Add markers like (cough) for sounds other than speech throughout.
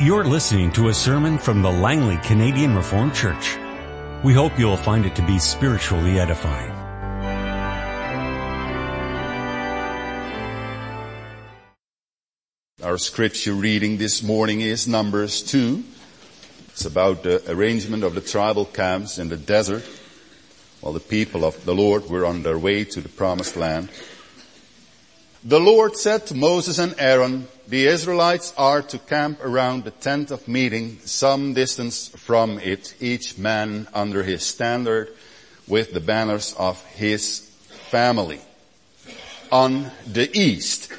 You're listening to a sermon from the Langley Canadian Reformed Church. We hope you'll find it to be spiritually edifying. Our scripture reading this morning is Numbers 2. It's about the arrangement of the tribal camps in the desert while the people of the Lord were on their way to the promised land. The Lord said to Moses and Aaron, the Israelites are to camp around the tent of meeting some distance from it, each man under his standard with the banners of his family. On the east,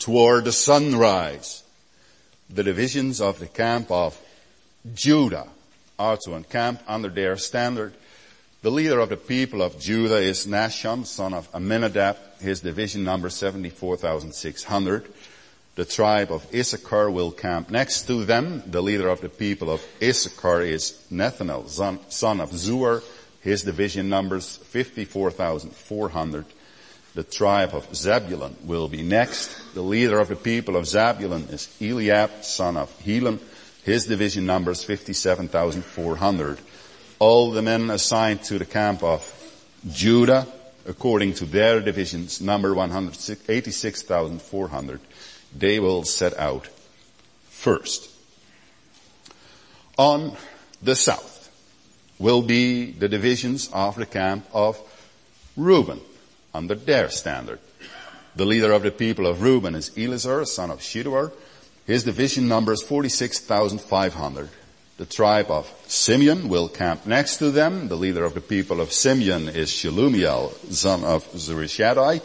toward the sunrise, the divisions of the camp of Judah are to encamp under their standard. The leader of the people of Judah is Nahshon, son of Amminadab. His division number 74,600. The tribe of Issachar will camp next to them. The leader of the people of Issachar is Nethanel, son of Zuar. His division numbers 54,400. The tribe of Zebulun will be next. The leader of the people of Zebulun is Eliab, son of Helam. His division numbers 57,400. All the men assigned to the camp of Judah, according to their divisions, number 186,400 they will set out first. On the south will be the divisions of the camp of Reuben under their standard. The leader of the people of Reuben is Elizur, son of Shedeur. His division numbers 46,500. The tribe of Simeon will camp next to them. The leader of the people of Simeon is Shelumiel, son of Zurishaddai.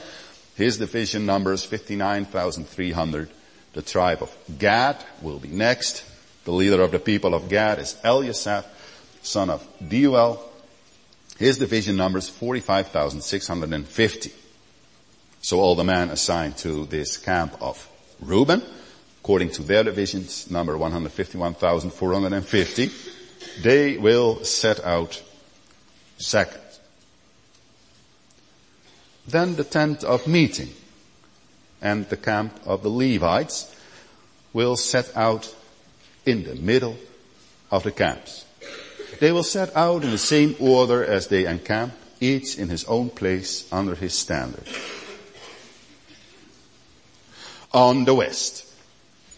His division numbers 59,300. The tribe of Gad will be next. The leader of the people of Gad is Eliasaph, son of Deuel. His division numbers 45,650. So all the men assigned to this camp of Reuben, according to their divisions, number 151,450, they will set out second. Then the tent of meeting and the camp of the Levites will set out in the middle of the camps. They will set out in the same order as they encamp, each in his own place under his standard. On the west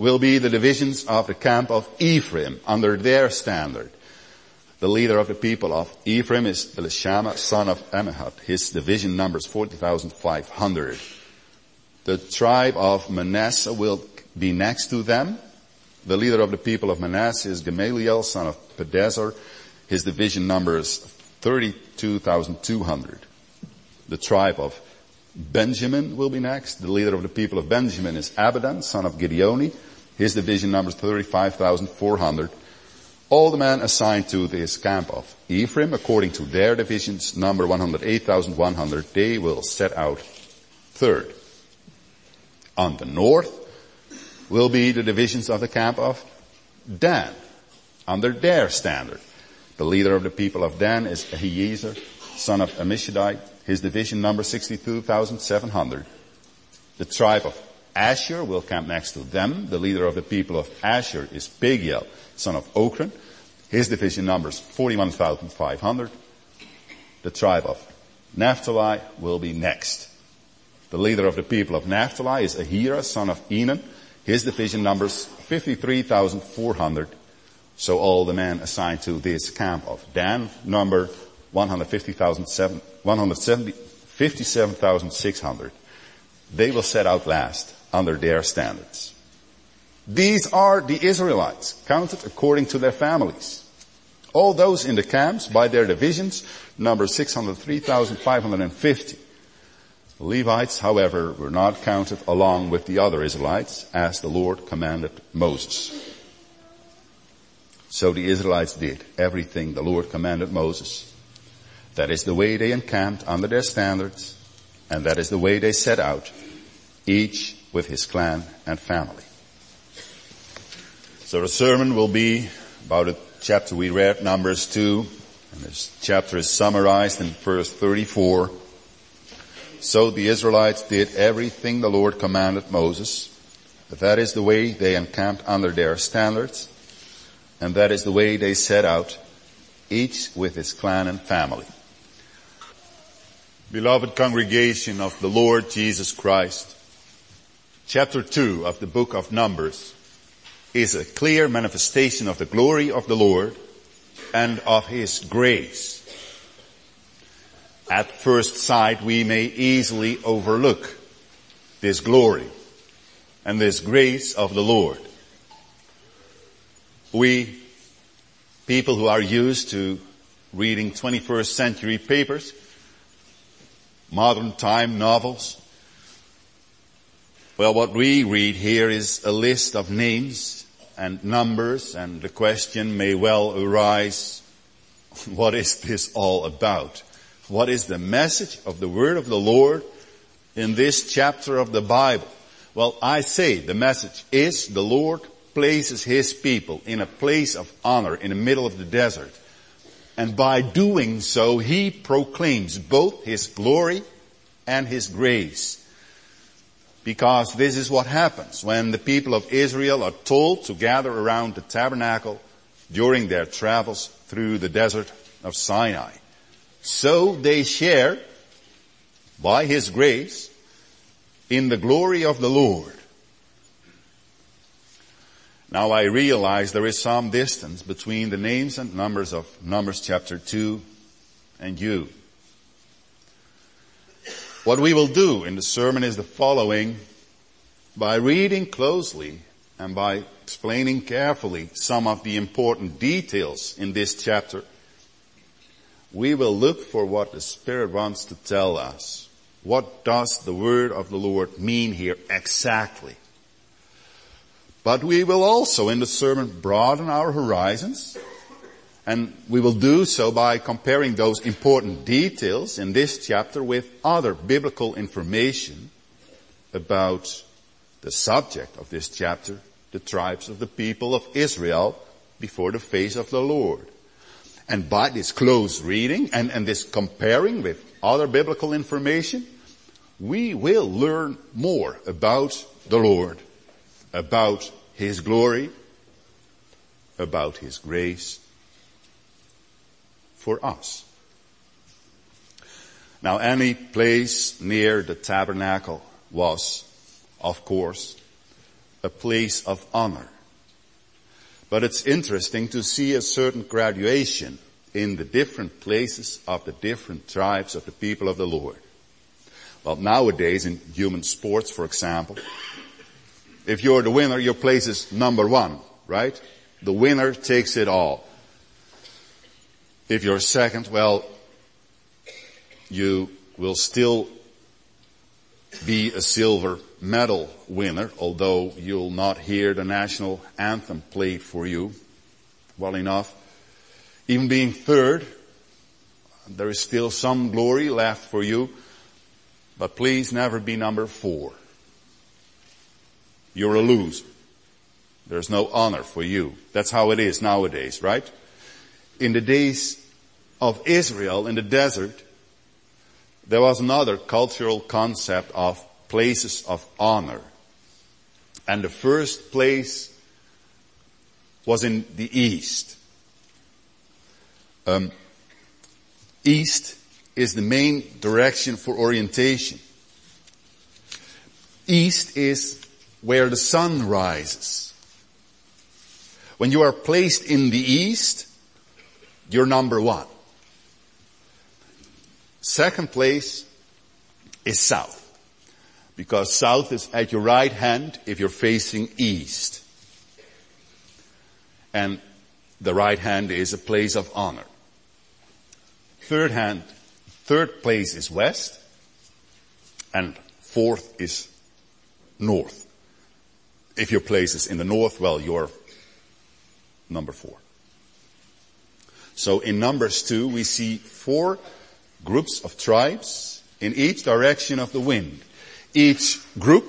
will be the divisions of the camp of Ephraim under their standard. The leader of the people of Ephraim is Elishama, son of Ammihud. His division numbers 40,500. The tribe of Manasseh will be next to them. The leader of the people of Manasseh is Gamaliel, son of Pedahzur. His division numbers 32,200. The tribe of Benjamin will be next. The leader of the people of Benjamin is Abidan, son of Gideoni. His division numbers 35,400 all the men assigned to this camp of Ephraim, according to their divisions, number 108,100, they will set out third. On the north will be the divisions of the camp of Dan, under their standard. The leader of the people of Dan is Ahiezer, son of Ammishaddai. His division number 62,700. The tribe of Asher will camp next to them. The leader of the people of Asher is Pagiel, son of Ochran. His division numbers 41,500. The tribe of Naphtali will be next. The leader of the people of Naphtali is Ahira, son of Enan. His division numbers 53,400. So all the men assigned to this camp of Dan number 157,600. They will set out last under their standards. These are the Israelites, counted according to their families. All those in the camps by their divisions number 603,550. The Levites, however, were not counted along with the other Israelites as the Lord commanded Moses. So the Israelites did everything the Lord commanded Moses. That is the way they encamped under their standards, and that is the way they set out, each with his clan and family. So the sermon will be about a chapter we read, Numbers 2, and this chapter is summarized in verse 34. So the Israelites did everything the Lord commanded Moses, That is the way they encamped under their standards, and that is the way they set out, each with his clan and family. Beloved congregation of the Lord Jesus Christ, chapter 2 of the book of Numbers is a clear manifestation of the glory of the Lord and of His grace. At first sight, we may easily overlook this glory and this grace of the Lord. We, people who are used to reading 21st century papers, modern time novels, well, what we read here is a list of names and numbers, and the question may well arise, (laughs) what is this all about? What is the message of the word of the Lord in this chapter of the Bible? Well, I say the message is the Lord places His people in a place of honor in the middle of the desert. And by doing so, He proclaims both His glory and His grace. Because this is what happens when the people of Israel are told to gather around the tabernacle during their travels through the desert of Sinai. So they share, by His grace, in the glory of the Lord. Now I realize there is some distance between the names and numbers of Numbers chapter 2 and you. What we will do in the sermon is the following. By reading closely and by explaining carefully some of the important details in this chapter, we will look for what the Spirit wants to tell us. What does the word of the Lord mean here exactly? But we will also in the sermon broaden our horizons and we will do so by comparing those important details in this chapter with other biblical information about the subject of this chapter, the tribes of the people of Israel before the face of the Lord. And by this close reading and, and this comparing with other biblical information, we will learn more about the Lord, about His glory, about His grace for us. Now any place near the tabernacle was, of course, a place of honor. But it's interesting to see a certain graduation in the different places of the different tribes of the people of the Lord. Well, nowadays in human sports, for example, if you're the winner, your place is number one, right? The winner takes it all. If you're second, well, you will still be a silver medal winner, although you'll not hear the national anthem played for you well enough. Even being third, there is still some glory left for you, but please never be number four. You're a loser. There's no honor for you. That's how it is nowadays, right? In the days of Israel in the desert, there was another cultural concept of places of honor. And the first place was in the east. Um, east is the main direction for orientation. East is where the sun rises. When you are placed in the east, you're number one. Second place is south because south is at your right hand if you're facing east. And the right hand is a place of honor. Third hand, third place is west, and fourth is north. If your place is in the north, well, you're number four. So in Numbers 2, we see four groups of tribes in each direction of the wind. Each group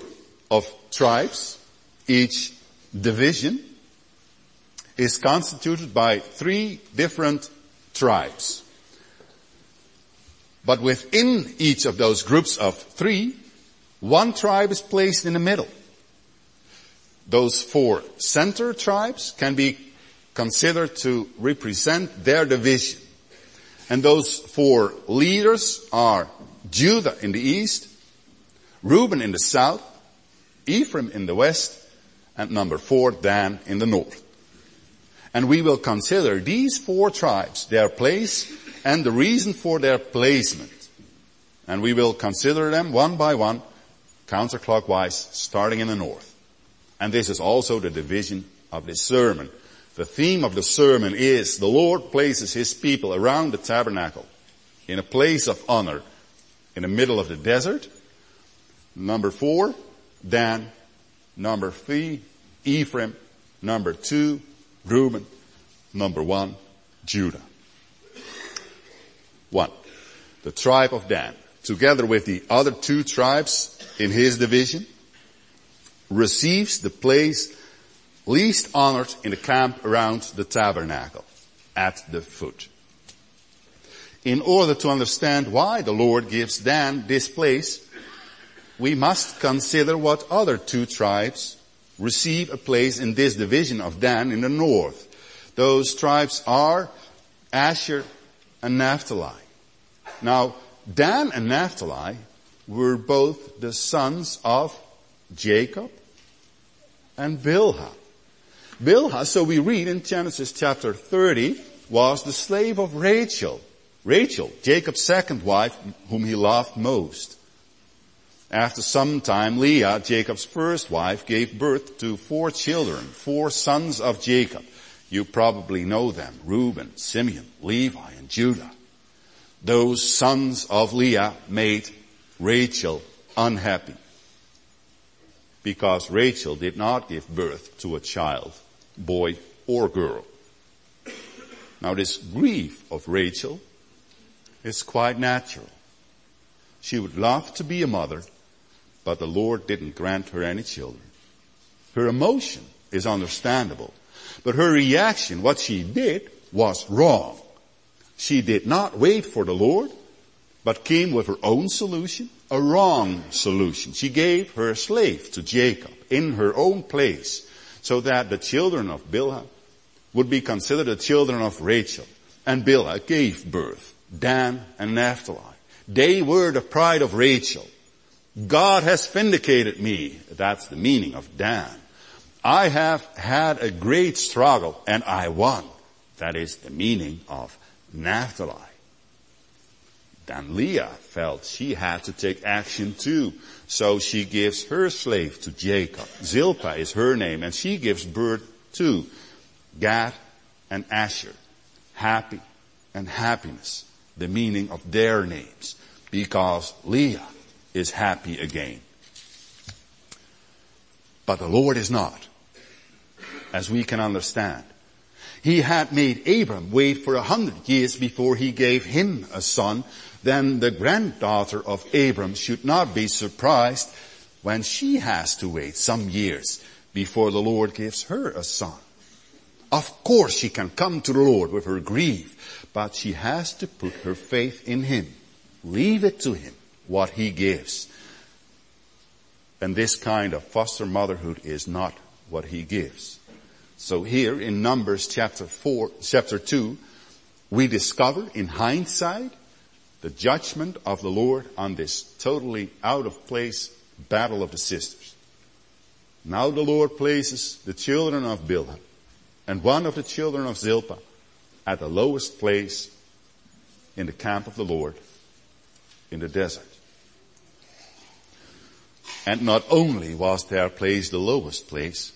of tribes, each division is constituted by three different tribes. But within each of those groups of three, one tribe is placed in the middle. those four center tribes can be considered to represent their division. And those four leaders are Judah in the east, Reuben in the south, Ephraim in the west, and number four, Dan in the north. And we will consider these four tribes, their place, and the reason for their placement. And we will consider them one by one, counterclockwise, starting in the north. And this is also the division of this sermon. The theme of the sermon is the Lord places His people around the tabernacle in a place of honor in the middle of the desert. Number four, Dan. Number three, Ephraim. Number two, Reuben. Number one, Judah. One, the tribe of Dan, together with the other two tribes in his division, receives the place least honored in the camp around the tabernacle, at the foot. In order to understand why the Lord gives Dan this place, we must consider what other two tribes receive a place in this division of Dan in the north. Those tribes are Asher and Naphtali. Now, Dan and Naphtali were both the sons of Jacob and Bilhah. Bilhah, so we read in Genesis chapter 30, was the slave of Rachel. Rachel, Jacob's second wife, whom he loved most. After some time, Leah, Jacob's first wife, gave birth to four children, four sons of Jacob. You probably know them, Reuben, Simeon, Levi, and Judah. Those sons of Leah made Rachel unhappy because Rachel did not give birth to a child, boy or girl. Now this grief of Rachel is quite natural. She would love to be a mother, but the Lord didn't grant her any children. Her emotion is understandable, but her reaction, what she did, was wrong. She did not wait for the Lord, but came with her own solution, a wrong solution. She gave her slave to Jacob in her own place so that the children of Bilhah would be considered the children of Rachel. And Bilhah gave birth, Dan and Naphtali. They were the pride of Rachel. God has vindicated me. That's the meaning of Dan. I have had a great struggle and I won. That is the meaning of Naphtali. Then Leah felt she had to take action too. So she gives her slave to Jacob. Zilpah is her name and she gives birth to Gad and Asher. Happy and happiness. The meaning of their names. Because Leah is happy again. But the Lord is not. As we can understand. He had made Abram wait for a hundred years before he gave him a son. Then the granddaughter of Abram should not be surprised when she has to wait some years before the Lord gives her a son. Of course she can come to the Lord with her grief, but she has to put her faith in Him. Leave it to Him what He gives. And this kind of foster motherhood is not what He gives. So here in Numbers chapter 4, chapter 2, we discover in hindsight the judgment of the Lord on this totally out of place battle of the sisters. Now the Lord places the children of Bilhah and one of the children of Zilpah at the lowest place in the camp of the Lord in the desert. And not only was their place the lowest place,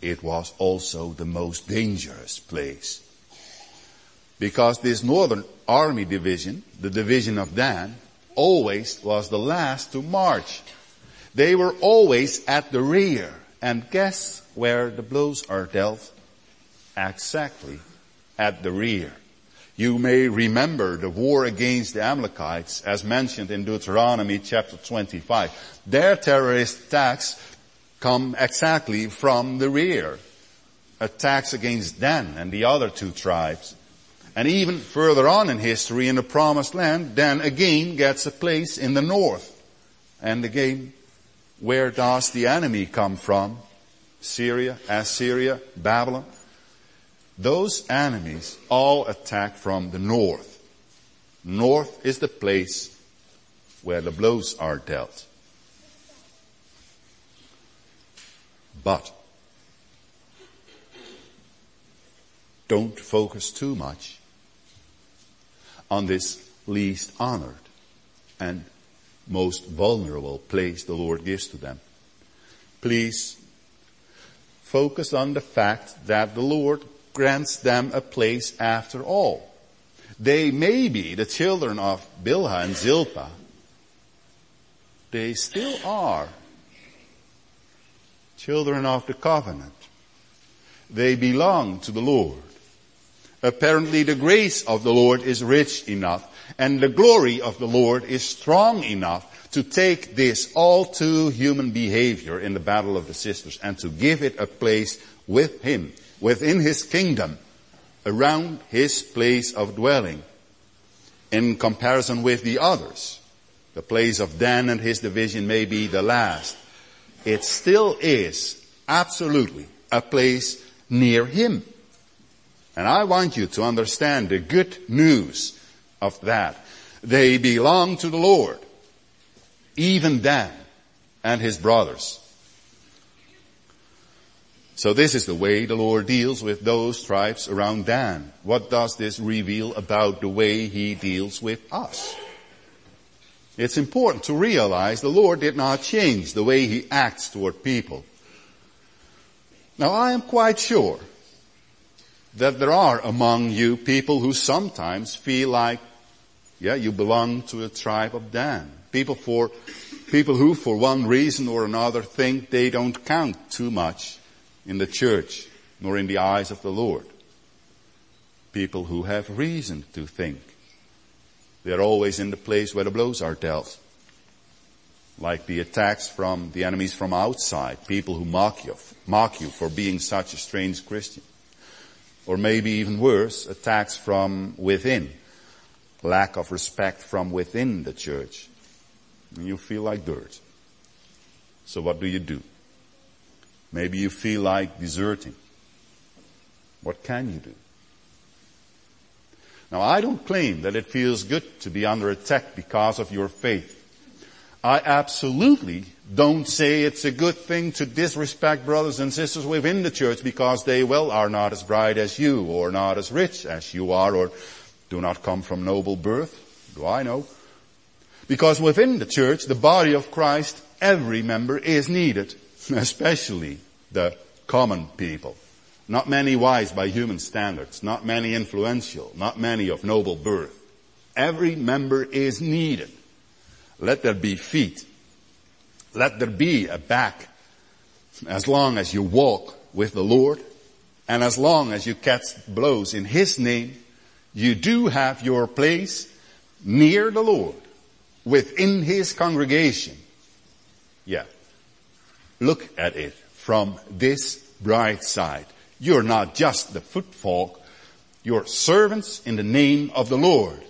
it was also the most dangerous place. Because this northern army division, the division of Dan, always was the last to march. They were always at the rear. And guess where the blows are dealt? Exactly at the rear. You may remember the war against the Amalekites as mentioned in Deuteronomy chapter 25. Their terrorist attacks come exactly from the rear. Attacks against Dan and the other two tribes. And even further on in history in the promised land, Dan again gets a place in the north. And again, where does the enemy come from? Syria, Assyria, Babylon, those enemies all attack from the north. North is the place where the blows are dealt. But don't focus too much on this least honored and most vulnerable place the Lord gives to them. Please focus on the fact that the Lord grants them a place after all. They may be the children of Bilhah and Zilpah. They still are children of the covenant. They belong to the Lord. Apparently the grace of the Lord is rich enough and the glory of the Lord is strong enough to take this all too human behavior in the battle of the sisters and to give it a place with Him, within His kingdom, around His place of dwelling. In comparison with the others, the place of Dan and his division may be the last. It still is absolutely a place near Him. And I want you to understand the good news of that. They belong to the Lord. Even Dan and his brothers. So this is the way the Lord deals with those tribes around Dan. What does this reveal about the way He deals with us? It's important to realize the Lord did not change the way He acts toward people. Now I am quite sure that there are among you people who sometimes feel like, yeah, you belong to a tribe of Dan. People for, people who for one reason or another think they don't count too much in the church nor in the eyes of the Lord. People who have reason to think they're always in the place where the blows are dealt. Like the attacks from the enemies from outside, people who mock you, mock you for being such a strange Christian or maybe even worse, attacks from within, lack of respect from within the church. And you feel like dirt. So what do you do? Maybe you feel like deserting. What can you do? Now I don't claim that it feels good to be under attack because of your faith. I absolutely don't say it's a good thing to disrespect brothers and sisters within the church because they, well, are not as bright as you or not as rich as you are or do not come from noble birth. Do I know? Because within the church, the body of Christ, every member is needed, (laughs) especially the common people. Not many wise by human standards, not many influential, not many of noble birth. Every member is needed. Let there be feet. Let there be a back. As long as you walk with the Lord and as long as you catch blows in His name, you do have your place near the Lord within His congregation. Yeah. Look at it from this bright side. You're not just the footfolk, you're servants in the name of the Lord.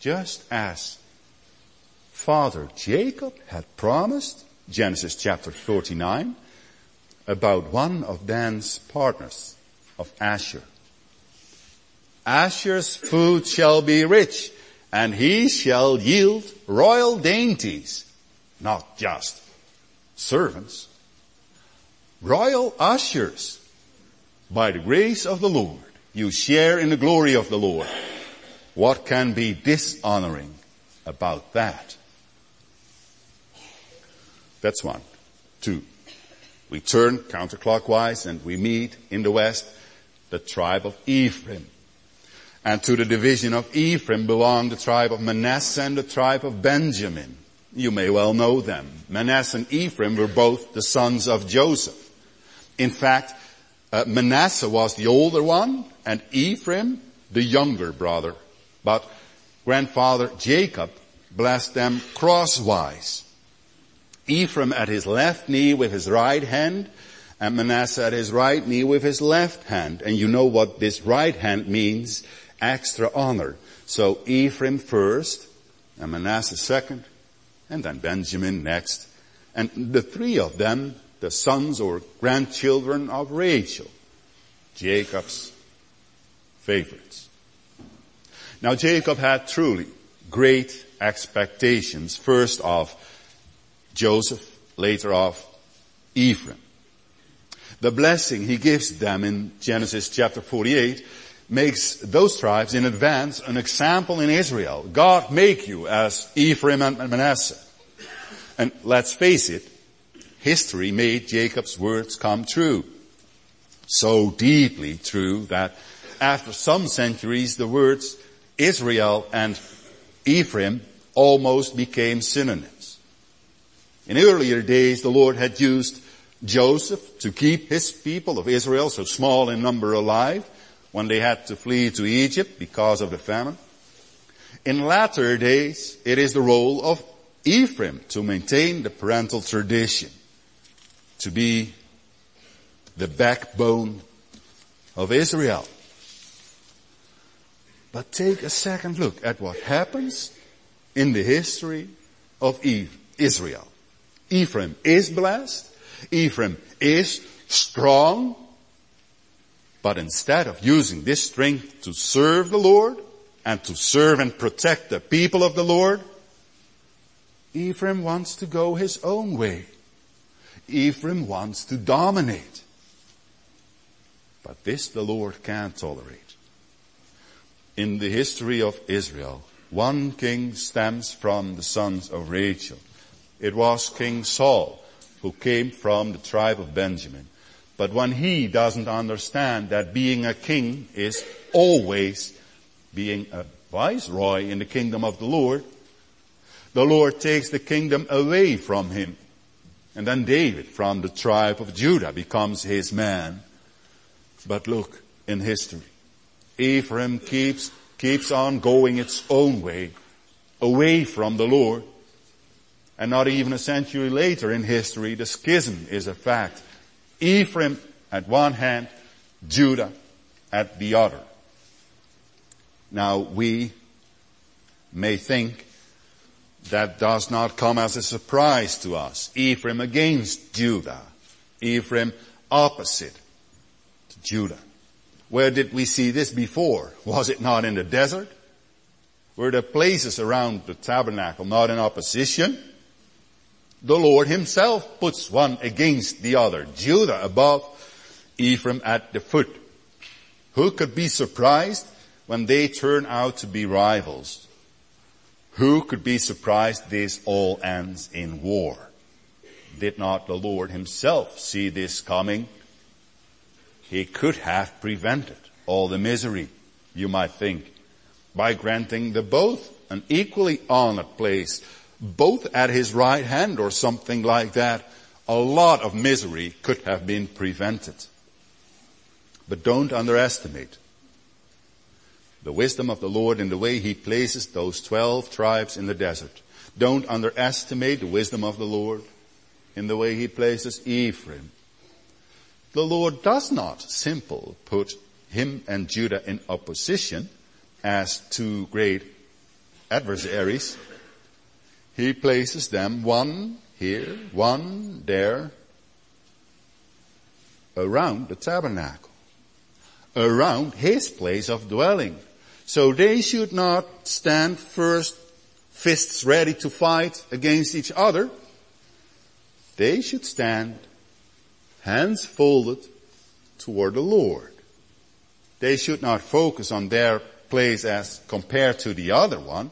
Just as father Jacob had promised, Genesis chapter 49, about one of Dan's partners of Asher. Asher's food shall be rich, and he shall yield royal dainties, not just servants, royal ushers. By the grace of the Lord, you share in the glory of the Lord. What can be dishonoring about that? That's one. Two. We turn counterclockwise and we meet in the west the tribe of Ephraim. And to the division of Ephraim belong the tribe of Manasseh and the tribe of Benjamin. You may well know them. Manasseh and Ephraim were both the sons of Joseph. In fact, uh, Manasseh was the older one and Ephraim the younger brother. But grandfather Jacob blessed them crosswise. Ephraim at his left knee with his right hand, and Manasseh at his right knee with his left hand. And you know what this right hand means? Extra honor. So Ephraim first, and Manasseh second, and then Benjamin next. And the three of them the sons or grandchildren of Rachel, Jacob's favorites. Now Jacob had truly great expectations, first of Joseph, later of Ephraim. The blessing he gives them in Genesis chapter 48 makes those tribes in advance an example in Israel. God make you as Ephraim and Manasseh. And let's face it, history made Jacob's words come true. So deeply true that after some centuries the words Israel and Ephraim almost became synonyms. In earlier days the Lord had used Joseph to keep his people of Israel, so small in number alive, when they had to flee to Egypt because of the famine. In latter days, it is the role of Ephraim to maintain the parental tradition, to be the backbone of Israel. But take a second look at what happens in the history of Israel. Ephraim is blessed. Ephraim is strong. But instead of using this strength to serve the Lord and to serve and protect the people of the Lord, Ephraim wants to go his own way. Ephraim wants to dominate. But this the Lord can't tolerate. In the history of Israel, one king stems from the sons of Rachel. It was King Saul who came from the tribe of Benjamin. But when he doesn't understand that being a king is always being a viceroy in the kingdom of the Lord, the Lord takes the kingdom away from him. And then David from the tribe of Judah becomes his man. But look in history. Ephraim keeps, keeps on going its own way, away from the Lord. And not even a century later in history, the schism is a fact. Ephraim at one hand, Judah at the other. Now we may think that does not come as a surprise to us. Ephraim against Judah. Ephraim opposite to Judah. Where did we see this before? Was it not in the desert? Were the places around the tabernacle not in opposition? The Lord himself puts one against the other. Judah above, Ephraim at the foot. Who could be surprised when they turn out to be rivals? Who could be surprised this all ends in war? Did not the Lord himself see this coming? He could have prevented all the misery, you might think, by granting the both an equally honored place both at his right hand or something like that, a lot of misery could have been prevented. But don't underestimate the wisdom of the Lord in the way he places those 12 tribes in the desert. Don't underestimate the wisdom of the Lord in the way he places Ephraim. The Lord does not simply put him and Judah in opposition as two great adversaries. He places them one here, one there, around the tabernacle, around his place of dwelling. So they should not stand first fists ready to fight against each other. They should stand hands folded toward the Lord. They should not focus on their place as compared to the other one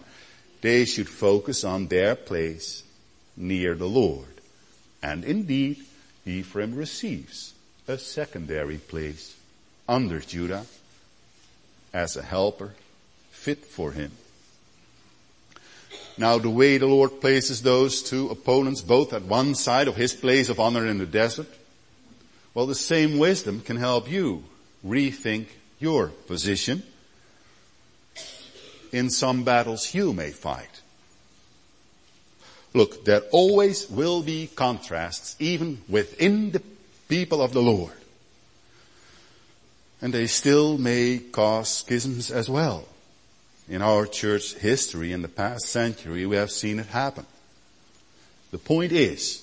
they should focus on their place near the Lord. And indeed, Ephraim receives a secondary place under Judah as a helper fit for him. Now the way the Lord places those two opponents both at one side of his place of honor in the desert, well the same wisdom can help you rethink your position in some battles you may fight. Look, there always will be contrasts even within the people of the Lord. And they still may cause schisms as well. In our church history in the past century, we have seen it happen. The point is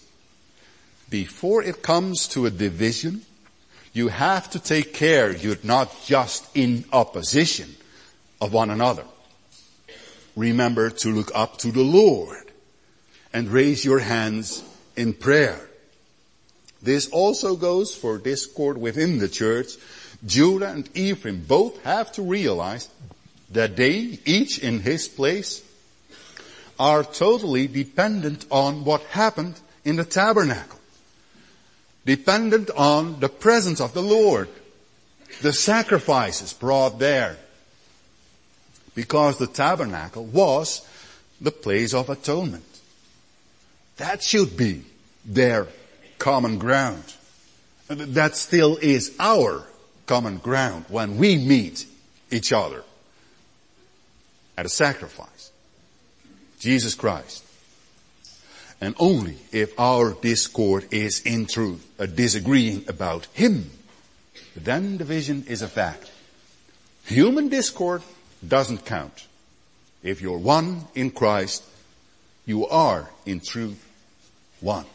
before it comes to a division, you have to take care you're not just in opposition of one another. Remember to look up to the Lord and raise your hands in prayer. This also goes for discord within the church. Judah and Ephraim both have to realize that they, each in his place, are totally dependent on what happened in the tabernacle. Dependent on the presence of the Lord. The sacrifices brought there. Because the tabernacle was the place of atonement. That should be their common ground. That still is our common ground when we meet each other at a sacrifice. Jesus Christ. And only if our discord is in truth a disagreeing about Him, then division is a fact. Human discord doesn't count. If you're one in Christ, you are in truth one.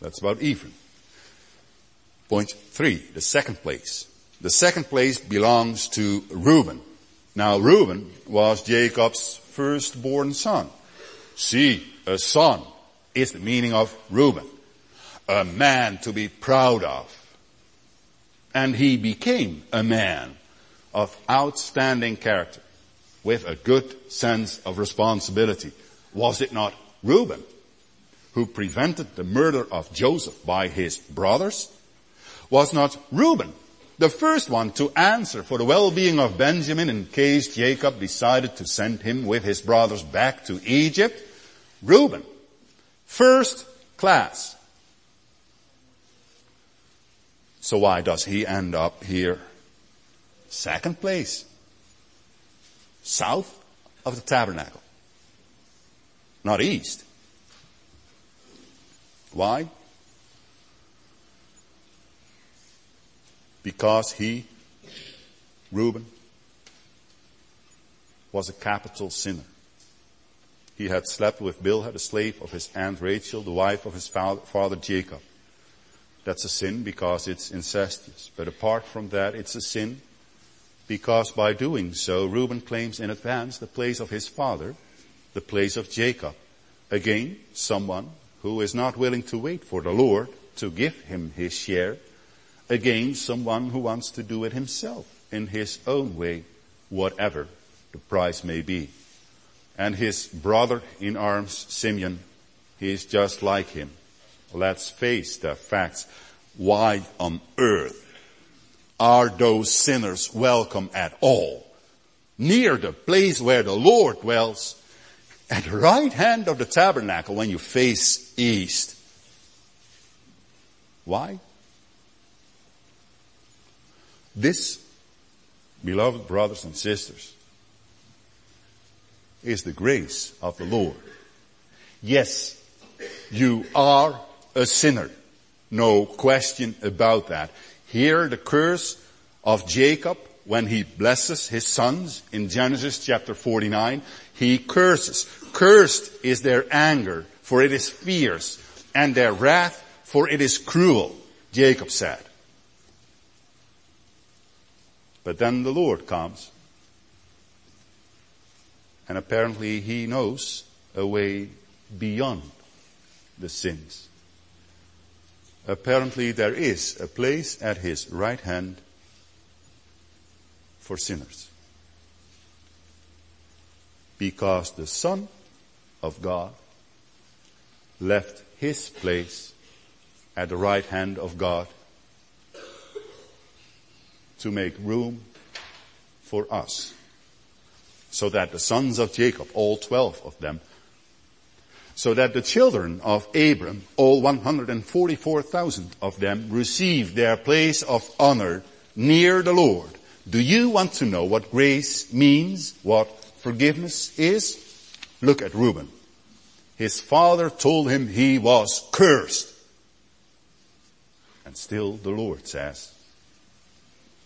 That's about Ephraim. Point three, the second place. The second place belongs to Reuben. Now Reuben was Jacob's firstborn son. See, a son is the meaning of Reuben. A man to be proud of. And he became a man of outstanding character with a good sense of responsibility. Was it not Reuben who prevented the murder of Joseph by his brothers? Was not Reuben the first one to answer for the well-being of Benjamin in case Jacob decided to send him with his brothers back to Egypt? Reuben. First class. So why does he end up here? Second place. South of the tabernacle. Not east. Why? Because he, Reuben, was a capital sinner. He had slept with Bilhah, the slave of his aunt Rachel, the wife of his father Jacob. That's a sin because it's incestuous. But apart from that, it's a sin because by doing so, Reuben claims in advance the place of his father, the place of Jacob. Again, someone who is not willing to wait for the Lord to give him his share. Again, someone who wants to do it himself in his own way, whatever the price may be and his brother in arms, Simeon, he is just like him. Let's face the facts. Why on earth are those sinners welcome at all? Near the place where the Lord dwells, at the right hand of the tabernacle when you face east. Why? This, beloved brothers and sisters, is the grace of the Lord. Yes, you are a sinner. No question about that. Here the curse of Jacob when he blesses his sons in Genesis chapter 49, he curses. Cursed is their anger, for it is fierce, and their wrath, for it is cruel, Jacob said. But then the Lord comes and apparently he knows a way beyond the sins. Apparently there is a place at his right hand for sinners. Because the Son of God left his place at the right hand of God to make room for us so that the sons of Jacob, all twelve of them, so that the children of Abram, all 144,000 of them, received their place of honor near the Lord. Do you want to know what grace means, what forgiveness is? Look at Reuben. His father told him he was cursed. And still the Lord says,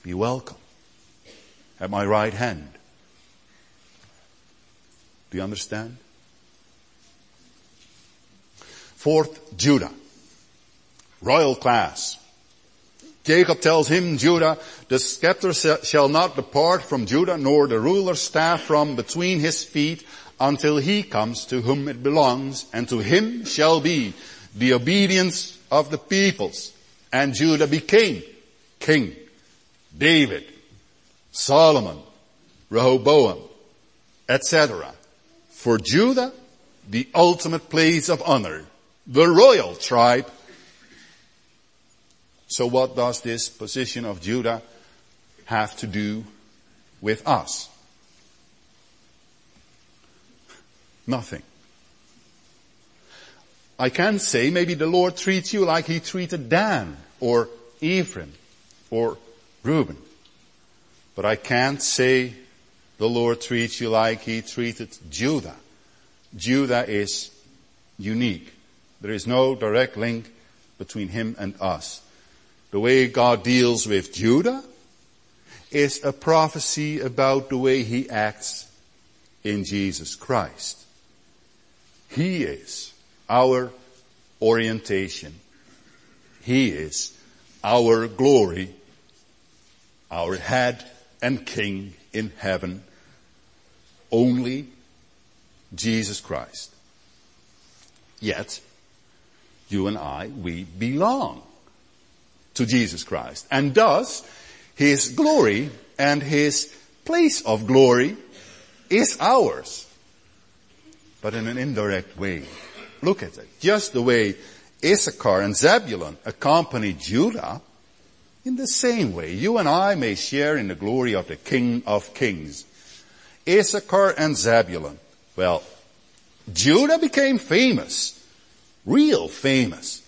be welcome at my right hand. Do you understand? Fourth, Judah. Royal class. Jacob tells him, Judah, the scepter shall not depart from Judah, nor the ruler's staff from between his feet, until he comes to whom it belongs, and to him shall be the obedience of the peoples. And Judah became king. David, Solomon, Rehoboam, etc. For Judah, the ultimate place of honor, the royal tribe. So what does this position of Judah have to do with us? Nothing. I can say maybe the Lord treats you like he treated Dan or Ephraim or Reuben. But I can't say the Lord treats you like he treated Judah. Judah is unique. There is no direct link between him and us. The way God deals with Judah is a prophecy about the way he acts in Jesus Christ. He is our orientation. He is our glory, our head and king in heaven. Only Jesus Christ. Yet, you and I, we belong to Jesus Christ. And thus, His glory and His place of glory is ours but in an indirect way. Look at it. Just the way Issachar and Zebulun accompanied Judah, in the same way, you and I may share in the glory of the King of Kings. Issachar and Zebulun. Well, Judah became famous. Real famous.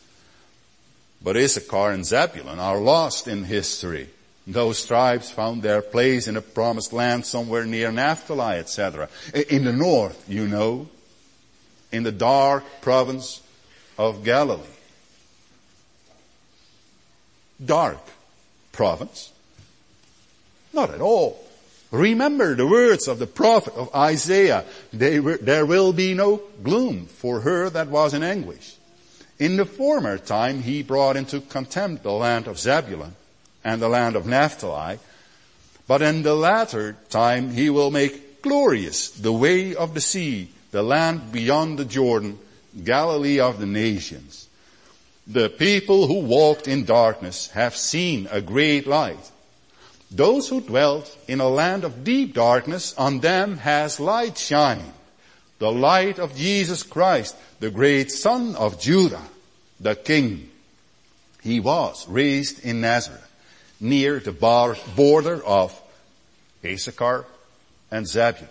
But Issachar and Zebulun are lost in history. Those tribes found their place in a promised land somewhere near Naphtali, etc. In the north, you know in the dark province of Galilee. Dark province? Not at all. Remember the words of the prophet of Isaiah. Were, there will be no gloom for her that was in anguish. In the former time he brought into contempt the land of Zebulun and the land of Naphtali, but in the latter time he will make glorious the way of the sea the land beyond the Jordan, Galilee of the nations. The people who walked in darkness have seen a great light. Those who dwelt in a land of deep darkness, on them has light shined. The light of Jesus Christ, the great son of Judah, the king. He was raised in Nazareth, near the border of Issachar and Zebulun.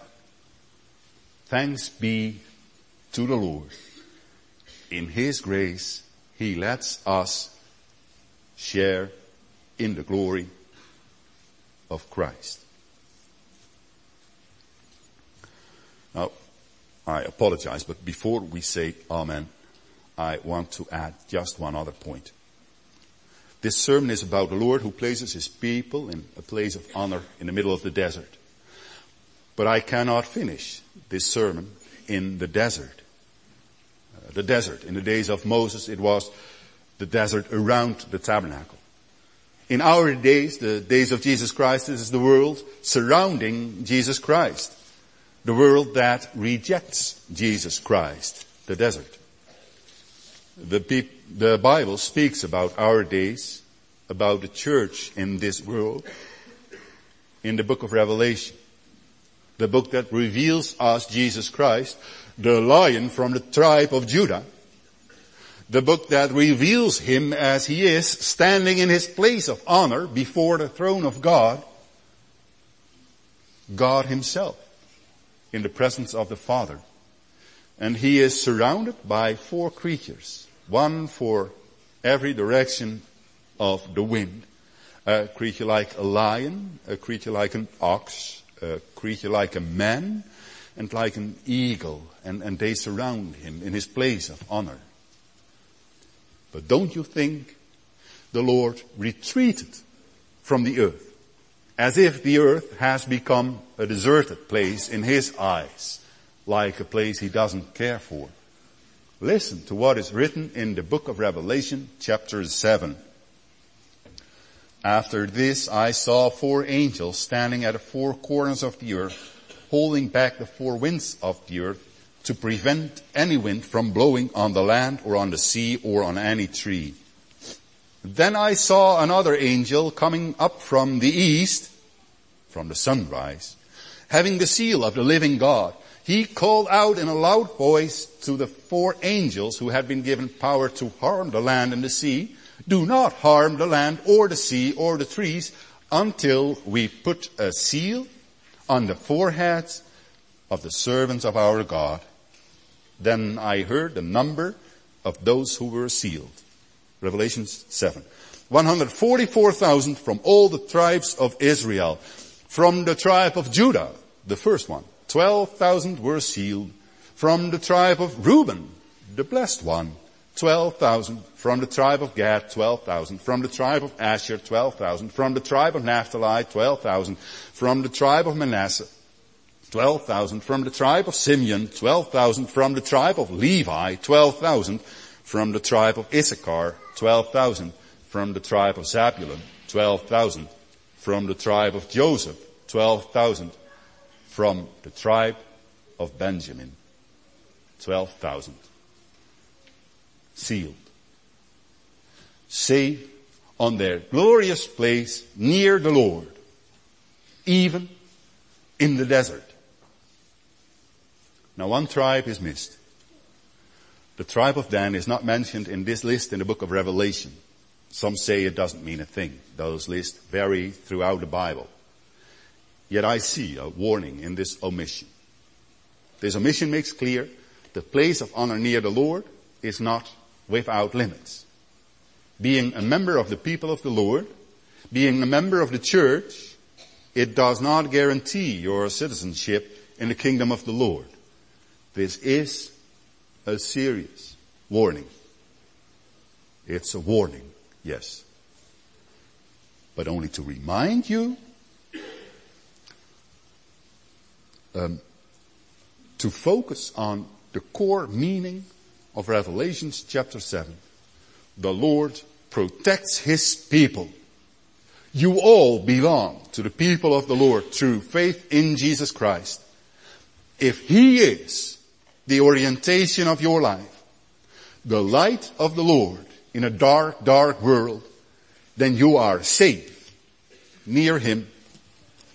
Thanks be to the Lord. In His grace, He lets us share in the glory of Christ. Now, I apologize, but before we say Amen, I want to add just one other point. This sermon is about the Lord who places His people in a place of honor in the middle of the desert. But I cannot finish this sermon in the desert. Uh, the desert. In the days of Moses, it was the desert around the tabernacle. In our days, the days of Jesus Christ, this is the world surrounding Jesus Christ. The world that rejects Jesus Christ, the desert. The, peop- the Bible speaks about our days, about the church in this world, in the book of Revelation the book that reveals us Jesus Christ, the lion from the tribe of Judah, the book that reveals him as he is standing in his place of honor before the throne of God, God himself in the presence of the Father. And he is surrounded by four creatures, one for every direction of the wind. A creature like a lion, a creature like an ox, a creature like a man and like an eagle, and, and they surround him in his place of honor. But don't you think the Lord retreated from the earth as if the earth has become a deserted place in his eyes, like a place he doesn't care for, Listen to what is written in the book of Revelation chapter 7. After this I saw four angels standing at the four corners of the earth, holding back the four winds of the earth to prevent any wind from blowing on the land or on the sea or on any tree. Then I saw another angel coming up from the east, from the sunrise, having the seal of the living God. He called out in a loud voice to the four angels who had been given power to harm the land and the sea, do not harm the land or the sea or the trees until we put a seal on the foreheads of the servants of our God. Then I heard the number of those who were sealed. Revelation 7. 144,000 from all the tribes of Israel. From the tribe of Judah, the first one, 12,000 were sealed. From the tribe of Reuben, the blessed one, 12,000. From the tribe of Gad, 12,000. From the tribe of Asher, 12,000. From the tribe of Naphtali, 12,000. From the tribe of Manasseh, 12,000. From the tribe of Simeon, 12,000. From the tribe of Levi, 12,000. From the tribe of Issachar, 12,000. From the tribe of Zebulun, 12,000. From the tribe of Joseph, 12,000. From the tribe of Benjamin, 12,000. Sealed. Safe on their glorious place near the Lord, even in the desert. Now one tribe is missed. The tribe of Dan is not mentioned in this list in the book of Revelation. Some say it doesn't mean a thing. Those lists vary throughout the Bible. Yet I see a warning in this omission. This omission makes clear the place of honor near the Lord is not without limits. Being a member of the people of the Lord, being a member of the church, it does not guarantee your citizenship in the kingdom of the Lord. This is a serious warning. It's a warning, yes. But only to remind you um, to focus on the core meaning of Revelations chapter 7. The Lord protects His people. You all belong to the people of the Lord through faith in Jesus Christ. If He is the orientation of your life, the light of the Lord in a dark, dark world, then you are safe near Him,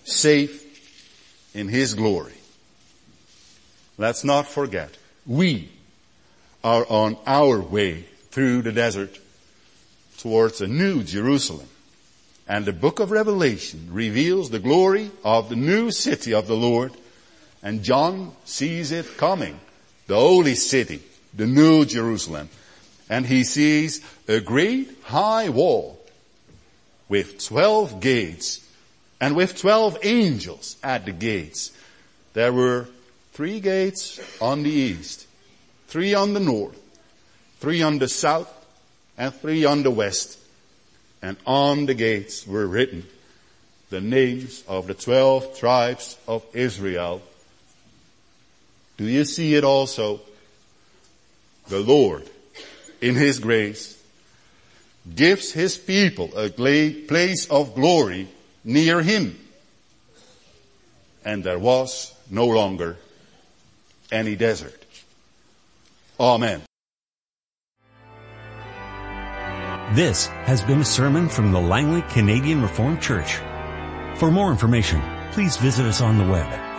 safe in His glory. Let's not forget, we are on our way through the desert towards a new Jerusalem. And the book of Revelation reveals the glory of the new city of the Lord. And John sees it coming the holy city, the new Jerusalem. And he sees a great high wall with 12 gates and with 12 angels at the gates. There were three gates on the east, three on the north, three on the south, and three on the west. And on the gates were written the names of the 12 tribes of Israel do you see it also? The Lord, in His grace, gives His people a place of glory near Him. And there was no longer any desert. Amen. This has been a sermon from the Langley Canadian Reformed Church. For more information, please visit us on the web